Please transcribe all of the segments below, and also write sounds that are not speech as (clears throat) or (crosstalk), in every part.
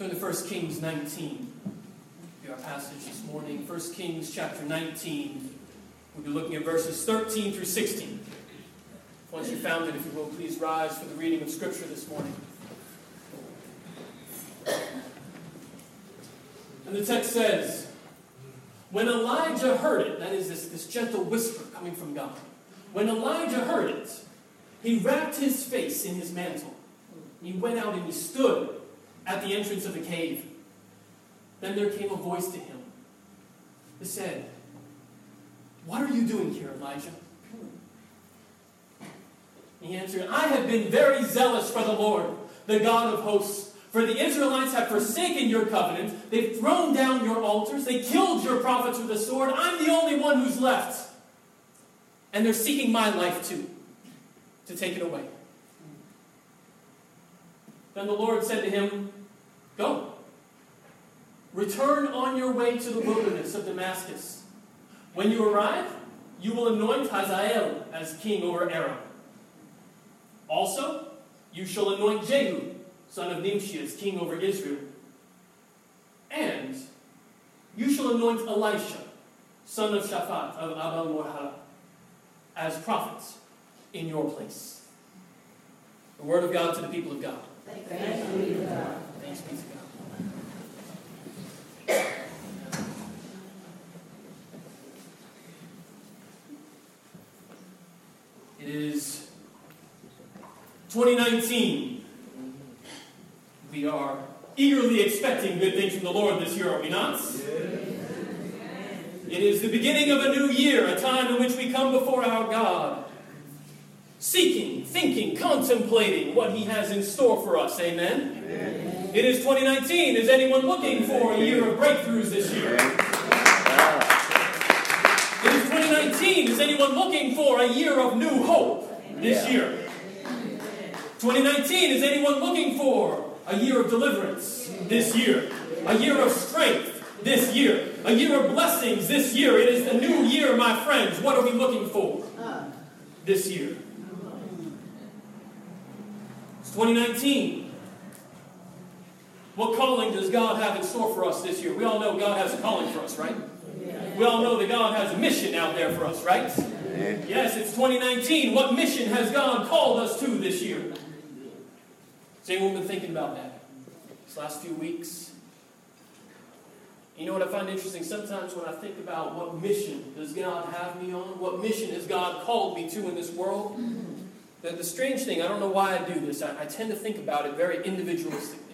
Turn to 1 Kings 19. Be our passage this morning. 1 Kings chapter 19. We'll be looking at verses 13 through 16. Once you've found it, if you will, please rise for the reading of Scripture this morning. And the text says, When Elijah heard it, that is this, this gentle whisper coming from God, when Elijah heard it, he wrapped his face in his mantle. He went out and he stood at the entrance of the cave. Then there came a voice to him that said, What are you doing here, Elijah? He answered, I have been very zealous for the Lord, the God of hosts. For the Israelites have forsaken your covenant. They've thrown down your altars. They killed your prophets with the sword. I'm the only one who's left. And they're seeking my life too, to take it away. Then the Lord said to him, Go. Return on your way to the wilderness of Damascus. When you arrive, you will anoint Hazael as king over Aram. Also, you shall anoint Jehu, son of Nimshi, as king over Israel. And you shall anoint Elisha, son of Shaphat of Abel Meholah, as prophets in your place. The word of God to the people of God. God. Thanks be to God. It is 2019. We are eagerly expecting good things from the Lord this year, are we not? It is the beginning of a new year, a time in which we come before our God, seeking, thinking, contemplating what He has in store for us. Amen? Amen. It is 2019. Is anyone looking for a year of breakthroughs this year? It is 2019. Is anyone looking for a year of new hope this year? 2019. Is anyone looking for a year of deliverance this year? A year of strength this year? A year of blessings this year? It is the new year, my friends. What are we looking for this year? It's 2019. What calling does God have in store for us this year? We all know God has a calling for us, right? We all know that God has a mission out there for us, right? Yes, it's 2019. What mission has God called us to this year? Has anyone been thinking about that these last few weeks? You know what I find interesting? Sometimes when I think about what mission does God have me on, what mission has God called me to in this world, the, the strange thing, I don't know why I do this, I, I tend to think about it very individualistically.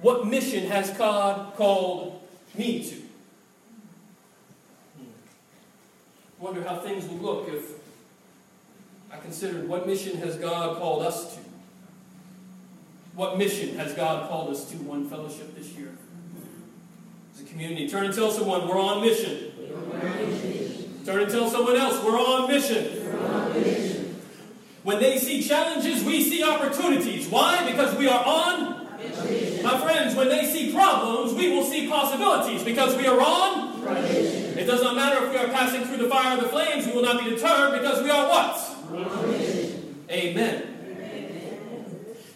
What mission has God called me to? wonder how things would look if I considered what mission has God called us to? What mission has God called us to one fellowship this year? As a community, turn and tell someone we're on mission. Turn and tell someone else we're on mission. When they see challenges, we see opportunities. Why? Because we are on friends, when they see problems, we will see possibilities because we are on. It does not matter if we are passing through the fire or the flames, we will not be deterred because we are what? Amen.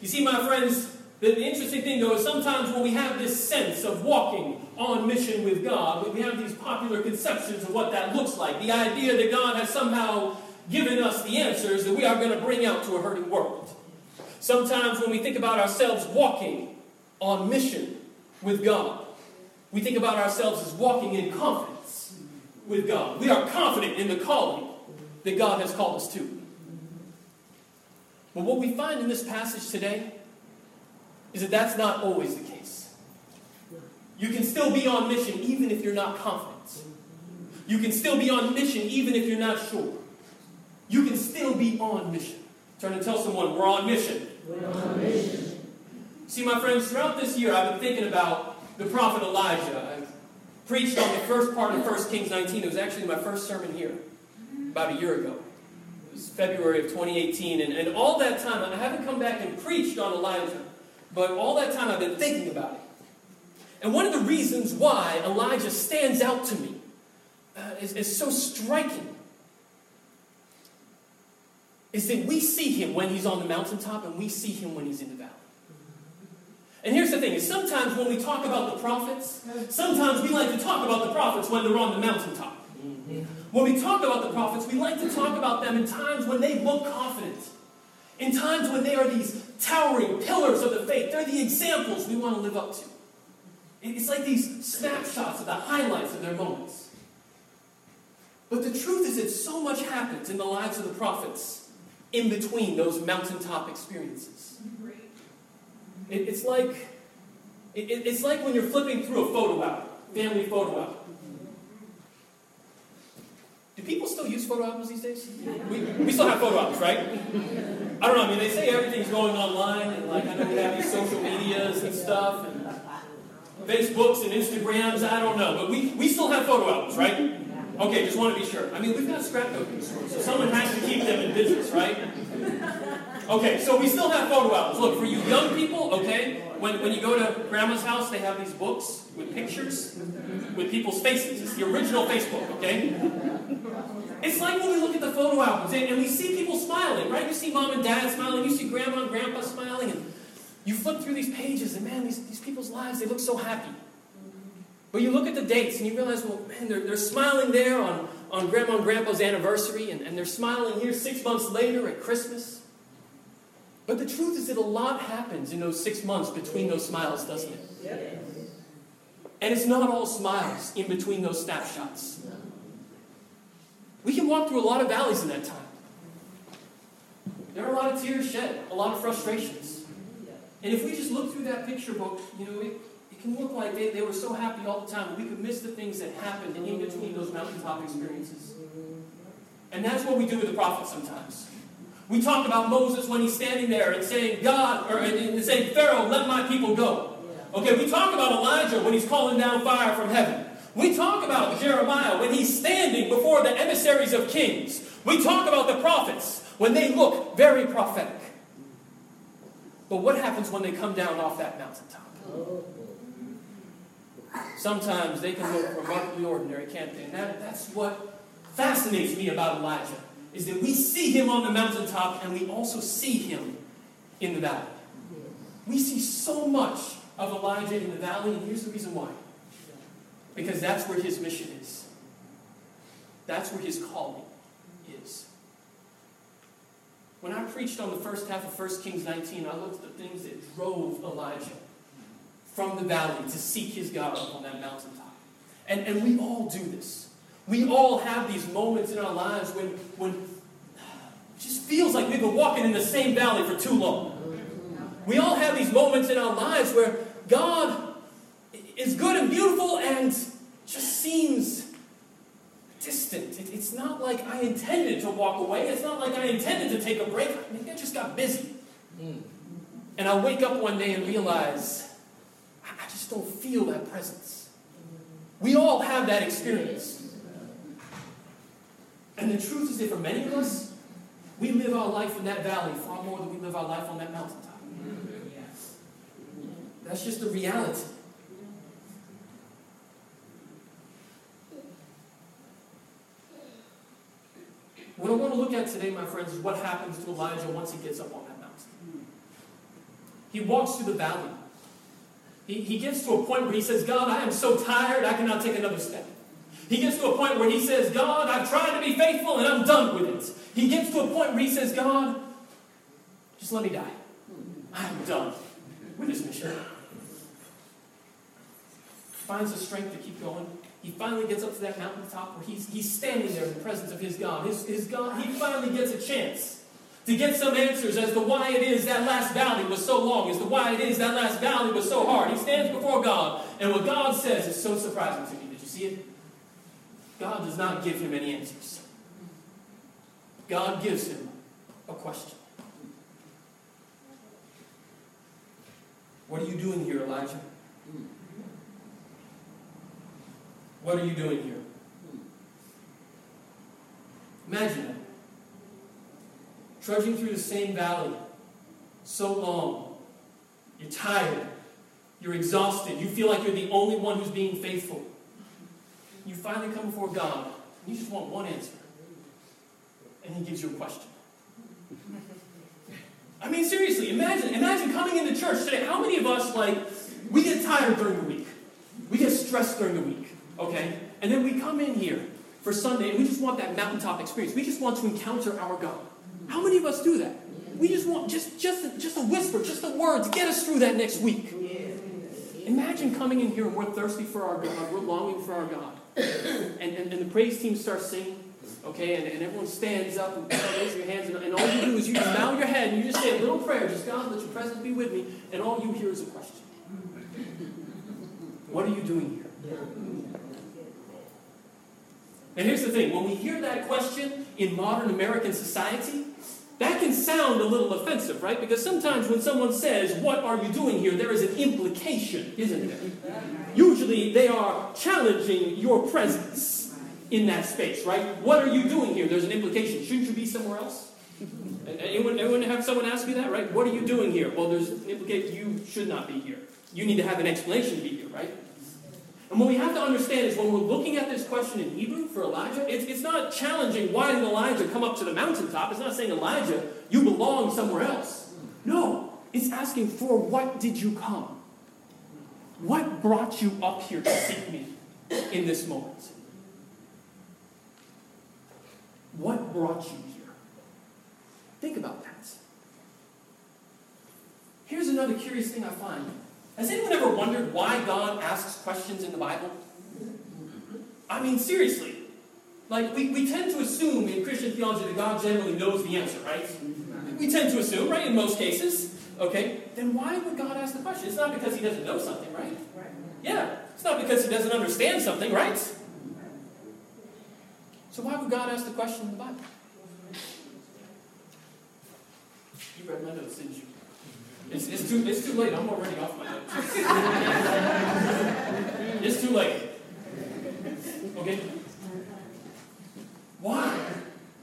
You see, my friends, the, the interesting thing though is sometimes when we have this sense of walking on mission with God, we have these popular conceptions of what that looks like. The idea that God has somehow given us the answers that we are going to bring out to a hurting world. Sometimes when we think about ourselves walking on mission with God, we think about ourselves as walking in confidence with God. We are confident in the calling that God has called us to. But what we find in this passage today is that that's not always the case. You can still be on mission even if you're not confident. You can still be on mission even if you're not sure. You can still be on mission. Turn and tell someone, we're on mission. We're on mission. See, my friends, throughout this year, I've been thinking about the prophet Elijah. I preached on the first part of 1 Kings 19. It was actually my first sermon here about a year ago. It was February of 2018. And, and all that time, I haven't come back and preached on Elijah, but all that time I've been thinking about it. And one of the reasons why Elijah stands out to me uh, is, is so striking is that we see him when he's on the mountaintop and we see him when he's in the valley. And here's the thing is sometimes when we talk about the prophets, sometimes we like to talk about the prophets when they're on the mountaintop. When we talk about the prophets, we like to talk about them in times when they look confident. In times when they are these towering pillars of the faith. They're the examples we want to live up to. It's like these snapshots of the highlights of their moments. But the truth is that so much happens in the lives of the prophets in between those mountaintop experiences. It's like it's like when you're flipping through a photo album, family photo album. Do people still use photo albums these days? We, we still have photo albums, right? I don't know. I mean, they say everything's going online, and like I know we have these social medias and stuff, and Facebooks and Instagrams. I don't know, but we, we still have photo albums, right? Okay, just want to be sure. I mean, we've got scrapbooking stores, so someone has to keep them in business, right? Okay, so we still have photo albums. Look, for you young people, okay, when, when you go to grandma's house, they have these books with pictures with people's faces. It's the original Facebook, okay? It's like when we look at the photo albums and, and we see people smiling, right? You see mom and dad smiling, you see grandma and grandpa smiling, and you flip through these pages, and man, these, these people's lives, they look so happy. But you look at the dates and you realize, well, man, they're, they're smiling there on, on grandma and grandpa's anniversary, and, and they're smiling here six months later at Christmas. But the truth is that a lot happens in those six months between those smiles, doesn't it? And it's not all smiles in between those snapshots. We can walk through a lot of valleys in that time. There are a lot of tears shed, a lot of frustrations. And if we just look through that picture book, you know, it, it can look like they, they were so happy all the time. We could miss the things that happened in between those mountaintop experiences. And that's what we do with the prophets sometimes. We talk about Moses when he's standing there and saying, God, or and saying, Pharaoh, let my people go. Okay, we talk about Elijah when he's calling down fire from heaven. We talk about Jeremiah when he's standing before the emissaries of kings. We talk about the prophets when they look very prophetic. But what happens when they come down off that mountaintop? Sometimes they can look remarkably ordinary, can't they? And that, that's what fascinates me about Elijah, is that we see him on the mountaintop and we also see him in the valley. We see so much of Elijah in the valley, and here's the reason why. Because that's where his mission is. That's where his calling is. When I preached on the first half of 1 Kings 19, I looked at the things that drove Elijah from the valley to seek his God on that mountaintop. And, and we all do this. We all have these moments in our lives when, when it just feels like we've been walking in the same valley for too long. We all have these moments in our lives where God is good and beautiful and just seems distant. It, it's not like I intended to walk away. It's not like I intended to take a break. Maybe I just got busy. And I wake up one day and realize I just don't feel that presence. We all have that experience. And the truth is that for many of us, we live our life in that valley far more than we live our life on that mountaintop. That's just the reality. What I want to look at today, my friends, is what happens to Elijah once he gets up on that mountain. He walks through the valley. He, he gets to a point where he says, God, I am so tired, I cannot take another step. He gets to a point where he says, God, I've tried to be faithful and I'm done with it. He gets to a point where he says, God, just let me die. I'm done with this mission. Finds the strength to keep going he finally gets up to that mountaintop where he's, he's standing there in the presence of his God. His, his God. He finally gets a chance to get some answers as to why it is that last valley was so long, as to why it is that last valley was so hard. He stands before God, and what God says is so surprising to me. Did you see it? God does not give him any answers. God gives him a question. What are you doing here, Elijah? What are you doing here? Imagine that. Trudging through the same valley so long. You're tired. You're exhausted. You feel like you're the only one who's being faithful. You finally come before God, and you just want one answer. And He gives you a question. I mean, seriously, imagine, imagine coming into church today. How many of us, like, we get tired during the week? We get stressed during the week, okay? And then we come in here for Sunday and we just want that mountaintop experience. We just want to encounter our God. How many of us do that? We just want just just just a whisper, just a word to get us through that next week. Imagine coming in here and we're thirsty for our God, we're longing for our God. And, and, and the praise team starts singing, okay, and, and everyone stands up and raise your hands, and, and all you do is you just bow your head and you just say a little prayer, just God, let your presence be with me, and all you hear is a question. What are you doing here? And here's the thing when we hear that question in modern American society, that can sound a little offensive, right? Because sometimes when someone says, What are you doing here? there is an implication, isn't there? Usually they are challenging your presence in that space, right? What are you doing here? There's an implication. Shouldn't you be somewhere else? Anyone, anyone have someone ask you that, right? What are you doing here? Well, there's an implication you should not be here. You need to have an explanation to be here, right? And what we have to understand is when we're looking at this question in Hebrew for Elijah, it's, it's not challenging why did Elijah come up to the mountaintop. It's not saying, Elijah, you belong somewhere else. No, it's asking for what did you come? What brought you up here to seek me in this moment? What brought you here? Think about that. Here's another curious thing I find. Has anyone ever wondered why God asks questions in the Bible? I mean, seriously. Like, we, we tend to assume in Christian theology that God generally knows the answer, right? We tend to assume, right, in most cases. Okay? Then why would God ask the question? It's not because he doesn't know something, right? Yeah. It's not because he doesn't understand something, right? So why would God ask the question in the Bible? You read my notes, didn't you? It's, it's, too, it's too late. I'm already off my notes. (laughs) it's too late. Okay? Why?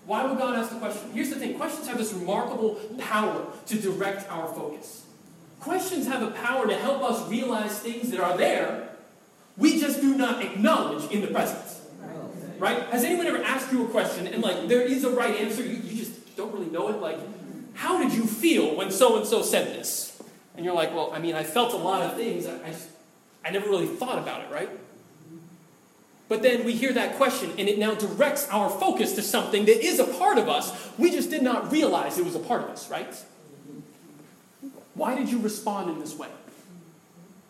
Why would God ask the question? Here's the thing questions have this remarkable power to direct our focus. Questions have a power to help us realize things that are there, we just do not acknowledge in the present. Right? Has anyone ever asked you a question and, like, there is a right answer, you, you just don't really know it? Like, how did you feel when so and so said this? And you're like, Well, I mean, I felt a lot of things. I, I, I never really thought about it, right? But then we hear that question, and it now directs our focus to something that is a part of us. We just did not realize it was a part of us, right? Why did you respond in this way?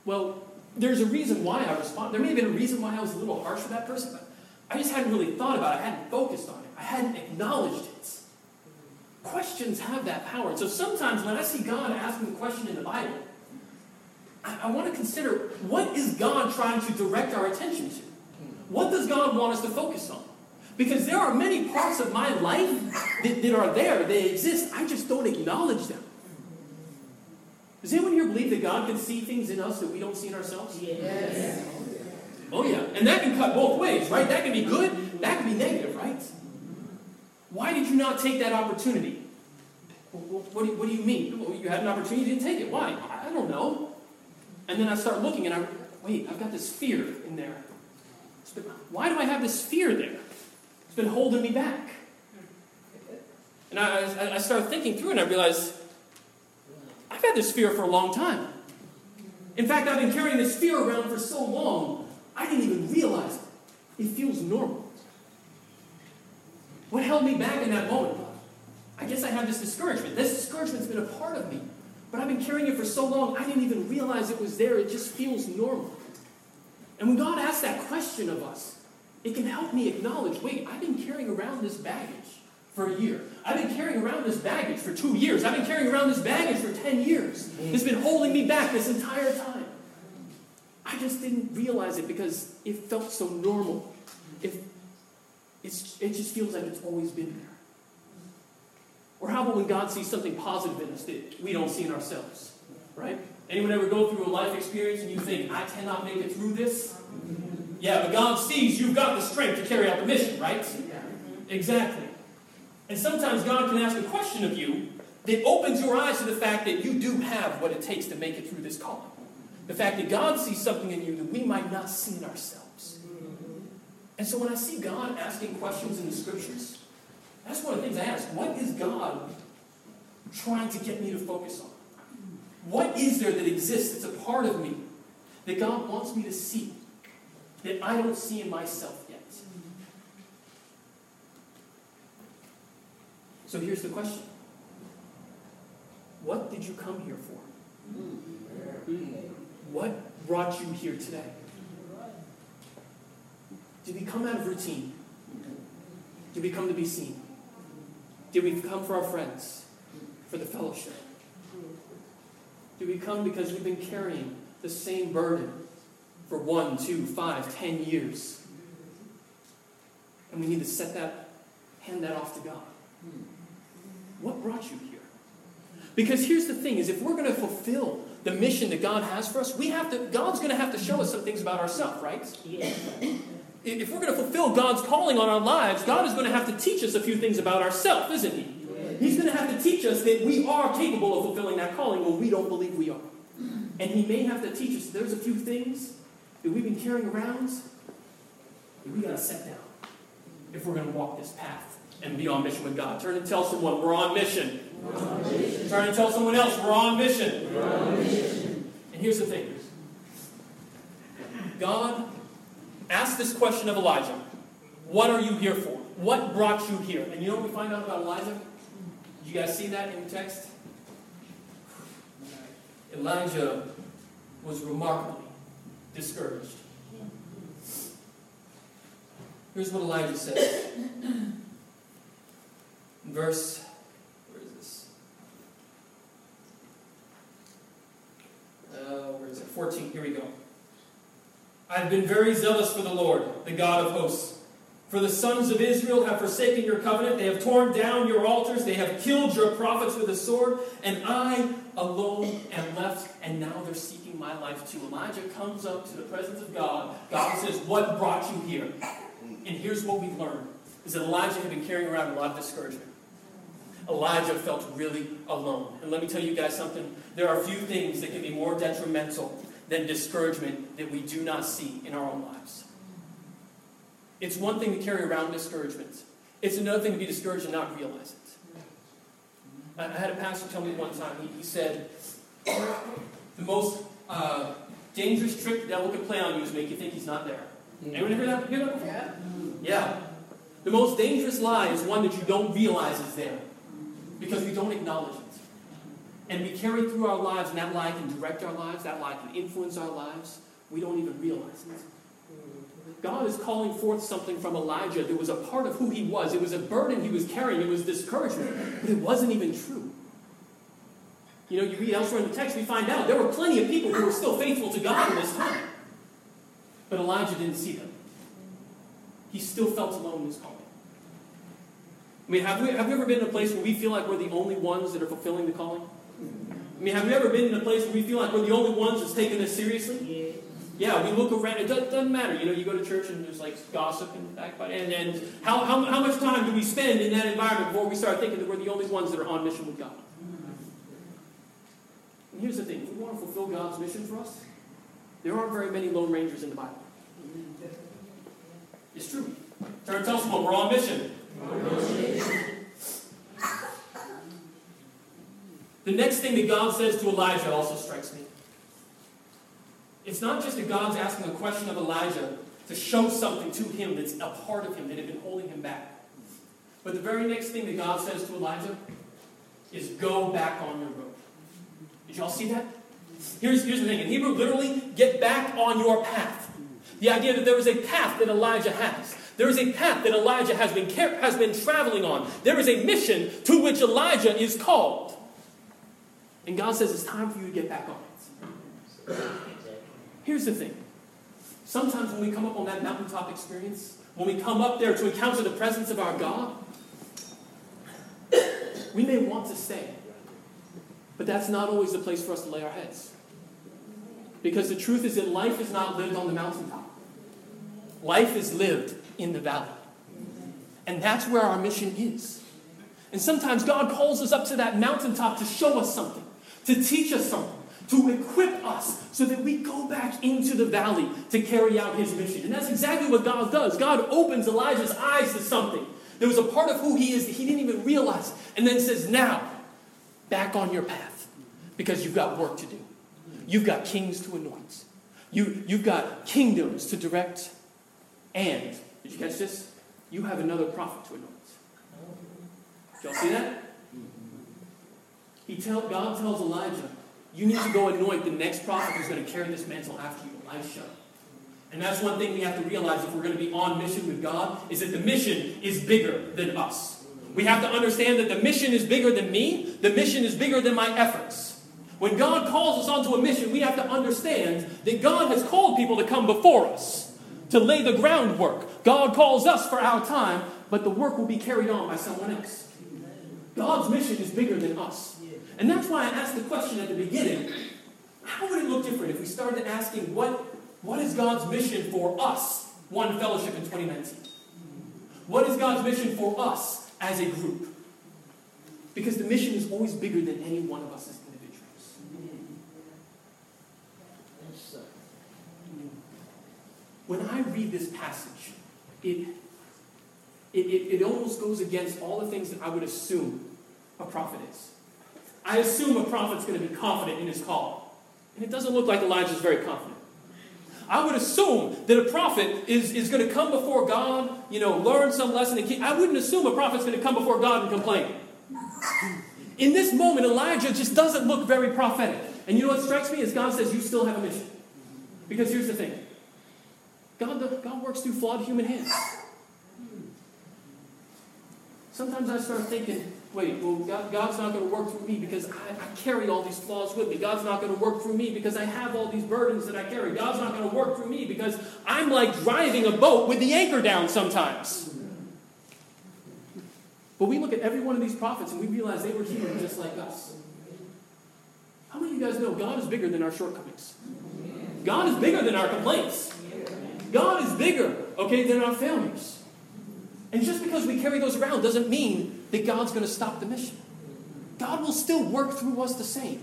Well, there's a reason why I responded. There may have been a reason why I was a little harsh with that person, but I just hadn't really thought about it. I hadn't focused on it. I hadn't acknowledged it. Questions have that power. And so sometimes when I see God asking a question in the Bible, I, I want to consider what is God trying to direct our attention to? What does God want us to focus on? Because there are many parts of my life that, that are there, they exist. I just don't acknowledge them. Does anyone here believe that God can see things in us that we don't see in ourselves? Yes. Oh, yeah. And that can cut both ways, right? That can be good, that can be negative, right? Why did you not take that opportunity? What do you, mean? You had an opportunity, you didn't take it. Why? I don't know. And then I start looking and I, wait, I've got this fear in there. Been, why do I have this fear there? It's been holding me back. And I, I, I start thinking through and I realize I've had this fear for a long time. In fact, I've been carrying this fear around for so long, I didn't even realize it. It feels normal. What held me back in that moment? I guess I have this discouragement. This discouragement's been a part of me. But I've been carrying it for so long, I didn't even realize it was there. It just feels normal. And when God asks that question of us, it can help me acknowledge wait, I've been carrying around this baggage for a year. I've been carrying around this baggage for two years. I've been carrying around this baggage for 10 years. Mm. It's been holding me back this entire time. I just didn't realize it because it felt so normal. It, it's, it just feels like it's always been there. Or how about when God sees something positive in us that we don't see in ourselves? Right? Anyone ever go through a life experience and you think, I cannot make it through this? Yeah, but God sees you've got the strength to carry out the mission, right? Exactly. And sometimes God can ask a question of you that opens your eyes to the fact that you do have what it takes to make it through this calling. The fact that God sees something in you that we might not see in ourselves. And so when I see God asking questions in the scriptures, that's one of the things I ask. What is God trying to get me to focus on? What is there that exists that's a part of me that God wants me to see that I don't see in myself yet? So here's the question What did you come here for? What brought you here today? Did we come out of routine? Did we come to be seen? Did we come for our friends? For the fellowship? Did we come because we've been carrying the same burden for one, two, five, ten years? And we need to set that, hand that off to God. What brought you here? Because here's the thing is if we're going to fulfill the mission that God has for us, we have to God's going to have to show us some things about ourselves, right? Yes. If we're going to fulfill God's calling on our lives, God is going to have to teach us a few things about ourselves, isn't he? He's going to have to teach us that we are capable of fulfilling that calling when we don't believe we are. And he may have to teach us there's a few things that we've been carrying around that we got to set down if we're going to walk this path and be on mission with God. Turn and tell someone we're on mission. We're on mission. Turn and tell someone else we're on. We're on mission. And here's the thing God asked this question of Elijah What are you here for? What brought you here? And you know what we find out about Elijah? You guys see that in the text? Elijah was remarkably discouraged. Here's what Elijah says. (clears throat) Verse, where is this? Uh, where is it? 14. Here we go. I've been very zealous for the Lord, the God of hosts. For the sons of Israel have forsaken your covenant. They have torn down your altars. They have killed your prophets with a sword. And I alone am left. And now they're seeking my life too. Elijah comes up to the presence of God. God says, What brought you here? And here's what we've learned is that Elijah had been carrying around a lot of discouragement. Elijah felt really alone. And let me tell you guys something. There are few things that can be more detrimental than discouragement that we do not see in our own lives. It's one thing to carry around discouragement. It's another thing to be discouraged and not realize it. I I had a pastor tell me one time, he, he said, the most uh, dangerous trick the devil can play on you is make you think he's not there. Anyone hear that? Hear that before? Yeah. Yeah. The most dangerous lie is one that you don't realize is there because we don't acknowledge it. And we carry through our lives, and that lie can direct our lives, that lie can influence our lives. We don't even realize it. God is calling forth something from Elijah that was a part of who he was. It was a burden he was carrying, it was discouragement, but it wasn't even true. You know, you read elsewhere in the text, we find out there were plenty of people who were still faithful to God in this time. But Elijah didn't see them. He still felt alone in his calling. I mean, have we, have we ever been in a place where we feel like we're the only ones that are fulfilling the calling? I mean, have you ever been in a place where we feel like we're the only ones that's taking this seriously? Yes. Yeah, we look around. It doesn't, doesn't matter. You know, you go to church and there's like gossip and backbiting. And, and how, how, how much time do we spend in that environment before we start thinking that we're the only ones that are on mission with God? And here's the thing if we want to fulfill God's mission for us, there aren't very many Lone Rangers in the Bible. It's true. Turn and tell someone we're on mission. The next thing that God says to Elijah also strikes me. It's not just that God's asking a question of Elijah to show something to him that's a part of him that had been holding him back. But the very next thing that God says to Elijah is go back on your road. Did y'all see that? Here's, here's the thing. In Hebrew, literally, get back on your path. The idea that there is a path that Elijah has. There is a path that Elijah has been, has been traveling on. There is a mission to which Elijah is called. And God says it's time for you to get back on it. Here's the thing. Sometimes when we come up on that mountaintop experience, when we come up there to encounter the presence of our God, we may want to stay. But that's not always the place for us to lay our heads. Because the truth is that life is not lived on the mountaintop. Life is lived in the valley. And that's where our mission is. And sometimes God calls us up to that mountaintop to show us something, to teach us something, to equip us so that we go back into the valley to carry out his mission. And that's exactly what God does. God opens Elijah's eyes to something. There was a part of who he is that he didn't even realize. And then says, Now, back on your path because you've got work to do. You've got kings to anoint. You, you've got kingdoms to direct. And, did you catch this? You have another prophet to anoint. Did y'all see that? He tell, God tells Elijah, you need to go anoint the next prophet who's going to carry this mantle after you, Elisha. And that's one thing we have to realize if we're going to be on mission with God, is that the mission is bigger than us. We have to understand that the mission is bigger than me, the mission is bigger than my efforts. When God calls us onto a mission, we have to understand that God has called people to come before us, to lay the groundwork. God calls us for our time, but the work will be carried on by someone else. God's mission is bigger than us. And that's why I asked the question at the beginning how would it look different if we started asking what, what is God's mission for us, One Fellowship in 2019? What is God's mission for us as a group? Because the mission is always bigger than any one of us as individuals. When I read this passage, it, it, it, it almost goes against all the things that I would assume a prophet is. I assume a prophet's going to be confident in his call. And it doesn't look like Elijah's very confident. I would assume that a prophet is, is going to come before God, you know, learn some lesson. And keep, I wouldn't assume a prophet's going to come before God and complain. In this moment, Elijah just doesn't look very prophetic. And you know what strikes me is God says, You still have a mission. Because here's the thing God, God works through flawed human hands. Sometimes I start thinking, wait, well, God, God's not going to work through me because I, I, carry all these flaws with me. God's not going to work through me because I have all these burdens that I carry. God's not going to work through me because I'm like driving a boat with the anchor down sometimes. But we look at every one of these prophets and we realize they were human just like us. How many of you guys know God is bigger than our shortcomings? God is bigger than our complaints. God is bigger, okay, than our failures. And just because we carry those around doesn't mean that God's going to stop the mission. God will still work through us the same.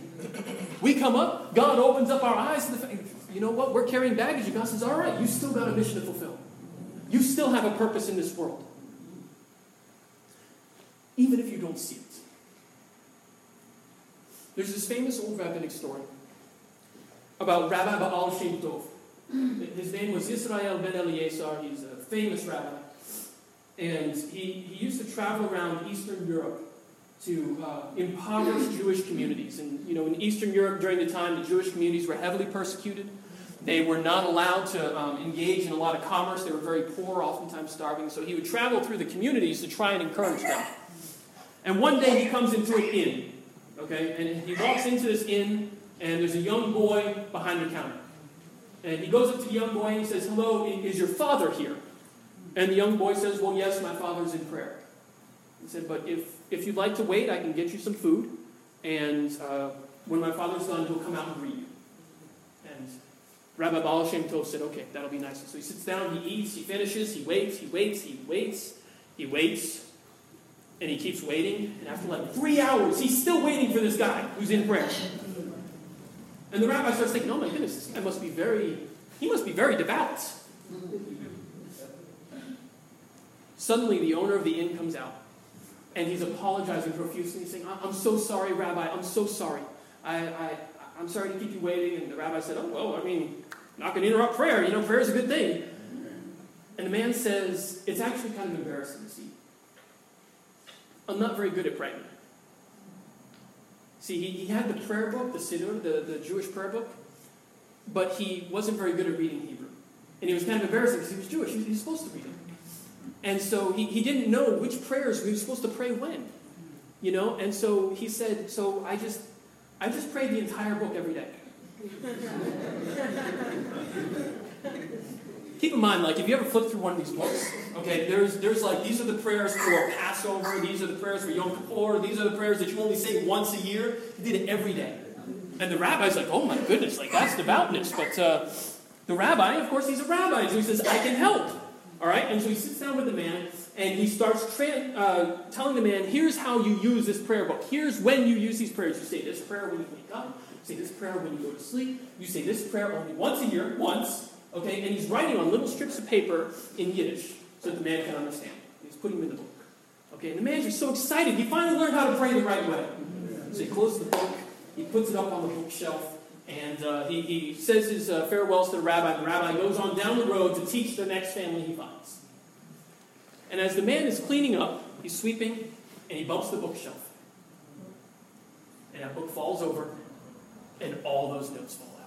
We come up, God opens up our eyes to the fact, you know what, we're carrying baggage, God says, all right, you still got a mission to fulfill. You still have a purpose in this world. Even if you don't see it. There's this famous old rabbinic story about Rabbi Baal Shem Tov. His name was Israel ben Eliezer. He's a famous rabbi. And he, he used to travel around Eastern Europe to uh, impoverish Jewish communities. And, you know, in Eastern Europe during the time, the Jewish communities were heavily persecuted. They were not allowed to um, engage in a lot of commerce. They were very poor, oftentimes starving. So he would travel through the communities to try and encourage them. And one day he comes into an inn, okay? And he walks into this inn, and there's a young boy behind the counter. And he goes up to the young boy and he says, Hello, is your father here? And the young boy says, Well, yes, my father's in prayer. He said, But if, if you'd like to wait, I can get you some food. And uh, when my father's done, he'll come out and greet you. And Rabbi Baal Shem Tov said, Okay, that'll be nice. So he sits down, he eats, he finishes, he waits, he waits, he waits, he waits. And he keeps waiting. And after like three hours, he's still waiting for this guy who's in prayer. And the rabbi starts thinking, oh my goodness, this guy must be very, he must be very devout. Suddenly, the owner of the inn comes out, and he's apologizing profusely. He's saying, I'm so sorry, Rabbi. I'm so sorry. I, I, I'm sorry to keep you waiting. And the rabbi said, Oh, well, I mean, not going to interrupt prayer. You know, prayer is a good thing. And the man says, It's actually kind of embarrassing to see. I'm not very good at praying. See, he, he had the prayer book, the Siddur, the, the Jewish prayer book, but he wasn't very good at reading Hebrew. And he was kind of embarrassing because he was Jewish. He was supposed to read it. And so he, he didn't know which prayers we were supposed to pray when. You know, and so he said, so I just I just prayed the entire book every day. (laughs) Keep in mind, like if you ever flip through one of these books, okay, there's there's like these are the prayers for Passover, these are the prayers for Yom Kippur, these are the prayers that you only say once a year. He did it every day. And the rabbi's like, oh my goodness, like that's devoutness. But uh, the rabbi, of course, he's a rabbi, so he says, I can help. All right? And so he sits down with the man and he starts tra- uh, telling the man, here's how you use this prayer book. Here's when you use these prayers. You say this prayer when you wake up. You say this prayer when you go to sleep. You say this prayer only once a year, once. Okay? And he's writing on little strips of paper in Yiddish so that the man can understand. He's putting them in the book. Okay? And the man's just so excited. He finally learned how to pray the right way. So he closes the book, he puts it up on the bookshelf, and uh, he, he says his uh, farewells to the rabbi. The rabbi goes on down the road to teach the next family he finds. And as the man is cleaning up, he's sweeping, and he bumps the bookshelf. And that book falls over, and all those notes fall out.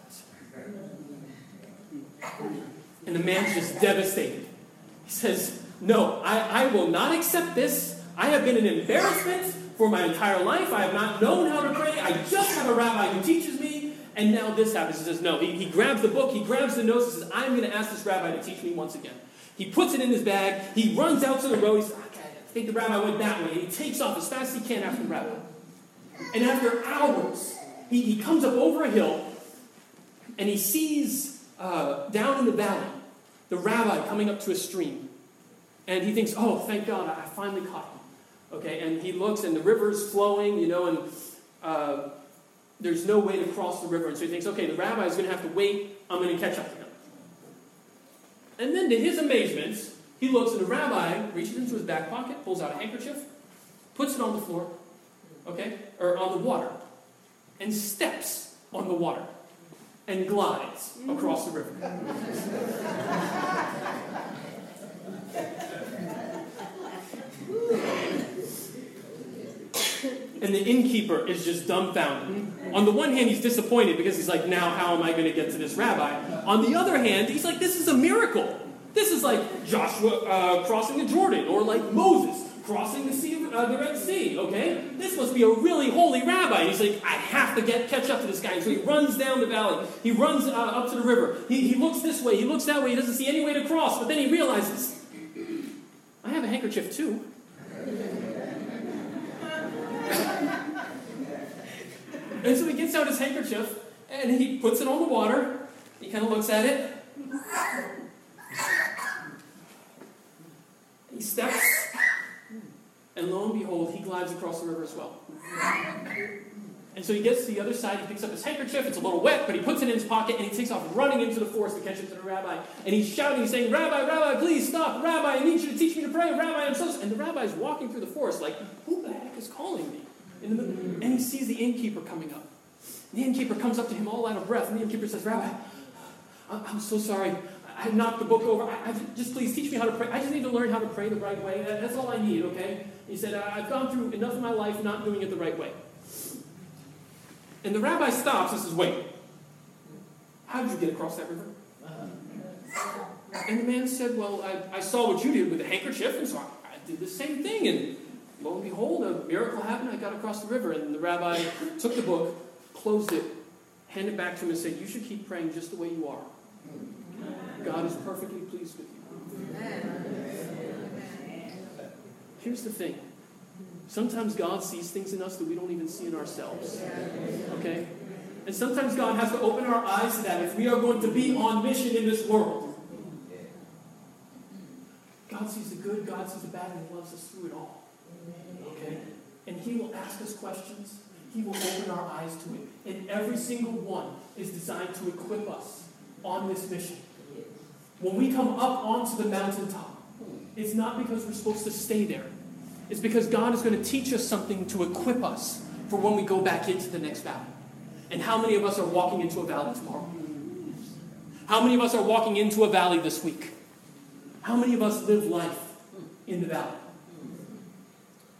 And the man's just devastated. He says, No, I, I will not accept this. I have been an embarrassment for my entire life. I have not known how to pray. I just have a rabbi who teaches me. And now this happens. He says, No. He, he grabs the book, he grabs the notes, and says, I'm going to ask this rabbi to teach me once again. He puts it in his bag. He runs out to the road. He says, okay, I think the rabbi went that way. And he takes off as fast as he can after the rabbi. And after hours, he, he comes up over a hill and he sees uh, down in the valley the rabbi coming up to a stream. And he thinks, oh, thank God, I finally caught him. Okay, and he looks and the river's flowing, you know, and uh, there's no way to cross the river. And so he thinks, okay, the rabbi is going to have to wait. I'm going to catch up to him. And then, to his amazement, he looks and the rabbi reaches into his back pocket, pulls out a handkerchief, puts it on the floor, okay, or on the water, and steps on the water and glides across the river. (laughs) And the innkeeper is just dumbfounded. On the one hand, he's disappointed because he's like, now how am I going to get to this rabbi? On the other hand, he's like, this is a miracle. This is like Joshua uh, crossing the Jordan or like Moses crossing the, sea, uh, the Red Sea, okay? This must be a really holy rabbi. And he's like, I have to get catch up to this guy. And so he runs down the valley. He runs uh, up to the river. He, he looks this way. He looks that way. He doesn't see any way to cross. But then he realizes, I have a handkerchief too. And so he gets out his handkerchief and he puts it on the water. He kind of looks at it. He steps and lo and behold, he glides across the river as well. And so he gets to the other side, he picks up his handkerchief, it's a little wet, but he puts it in his pocket and he takes off running into the forest to catch up to the rabbi. And he's shouting, he's saying, Rabbi, Rabbi, please stop. Rabbi, I need you to teach me to pray. Rabbi, I'm so. And the rabbi is walking through the forest like, who the heck is calling me? And he sees the innkeeper coming up. The innkeeper comes up to him all out of breath, and the innkeeper says, Rabbi, I'm so sorry. I knocked the book over. I, I, just please teach me how to pray. I just need to learn how to pray the right way. That's all I need, okay? He said, I've gone through enough of my life not doing it the right way. And the rabbi stops and says, Wait, how did you get across that river? And the man said, Well, I, I saw what you did with the handkerchief, and so I, I did the same thing. And lo and behold, a miracle happened. I got across the river. And the rabbi took the book, closed it, handed it back to him, and said, You should keep praying just the way you are. God is perfectly pleased with you. Here's the thing. Sometimes God sees things in us that we don't even see in ourselves. Okay? And sometimes God has to open our eyes to that if we are going to be on mission in this world. God sees the good, God sees the bad, and He loves us through it all. Okay? And He will ask us questions. He will open our eyes to it. And every single one is designed to equip us on this mission. When we come up onto the mountaintop, it's not because we're supposed to stay there. It's because God is going to teach us something to equip us for when we go back into the next valley. And how many of us are walking into a valley tomorrow? How many of us are walking into a valley this week? How many of us live life in the valley?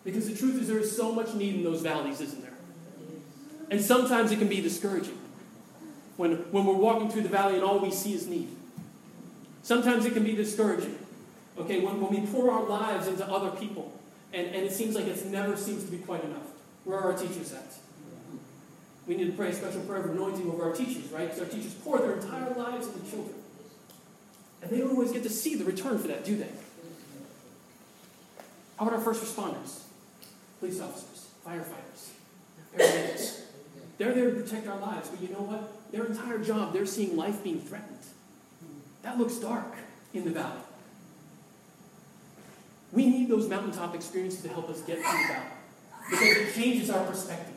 Because the truth is, there is so much need in those valleys, isn't there? And sometimes it can be discouraging when, when we're walking through the valley and all we see is need. Sometimes it can be discouraging. Okay, when, when we pour our lives into other people and, and it seems like it never seems to be quite enough. Where are our teachers at? We need to pray a special prayer of anointing over our teachers, right? Because our teachers pour their entire lives into children. And they don't always get to see the return for that, do they? How about our first responders? Police officers, firefighters, paramedics. They're there to protect our lives, but you know what? Their entire job, they're seeing life being threatened. That looks dark in the valley. We need those mountaintop experiences to help us get through the valley because it changes our perspective.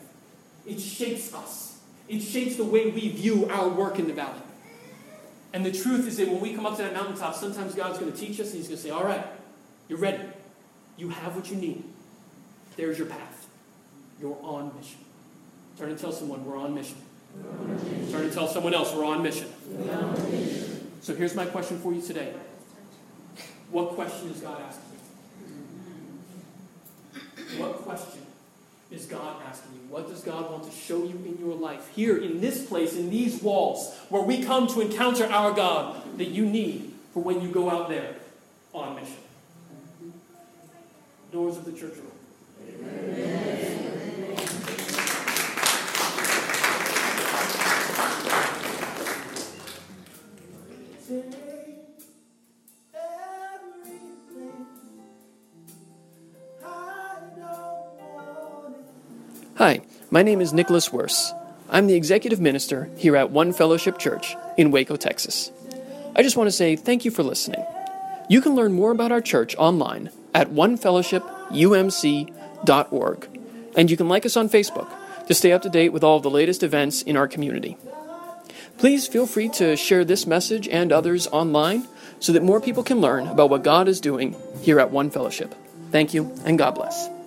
It shapes us. It shapes the way we view our work in the valley. And the truth is that when we come up to that mountaintop, sometimes God's going to teach us and He's going to say, All right, you're ready. You have what you need. There's your path. You're on mission. Turn and tell someone we're on mission. Turn and tell someone else we're on mission. So here's my question for you today. What question is God asking you? What question is God asking you? What does God want to show you in your life, here in this place, in these walls, where we come to encounter our God, that you need for when you go out there on mission? Doors of the church are open. Hi, my name is Nicholas Wurse. I'm the executive minister here at One Fellowship Church in Waco, Texas. I just want to say thank you for listening. You can learn more about our church online at onefellowshipumc.org, and you can like us on Facebook to stay up to date with all of the latest events in our community. Please feel free to share this message and others online so that more people can learn about what God is doing here at One Fellowship. Thank you, and God bless.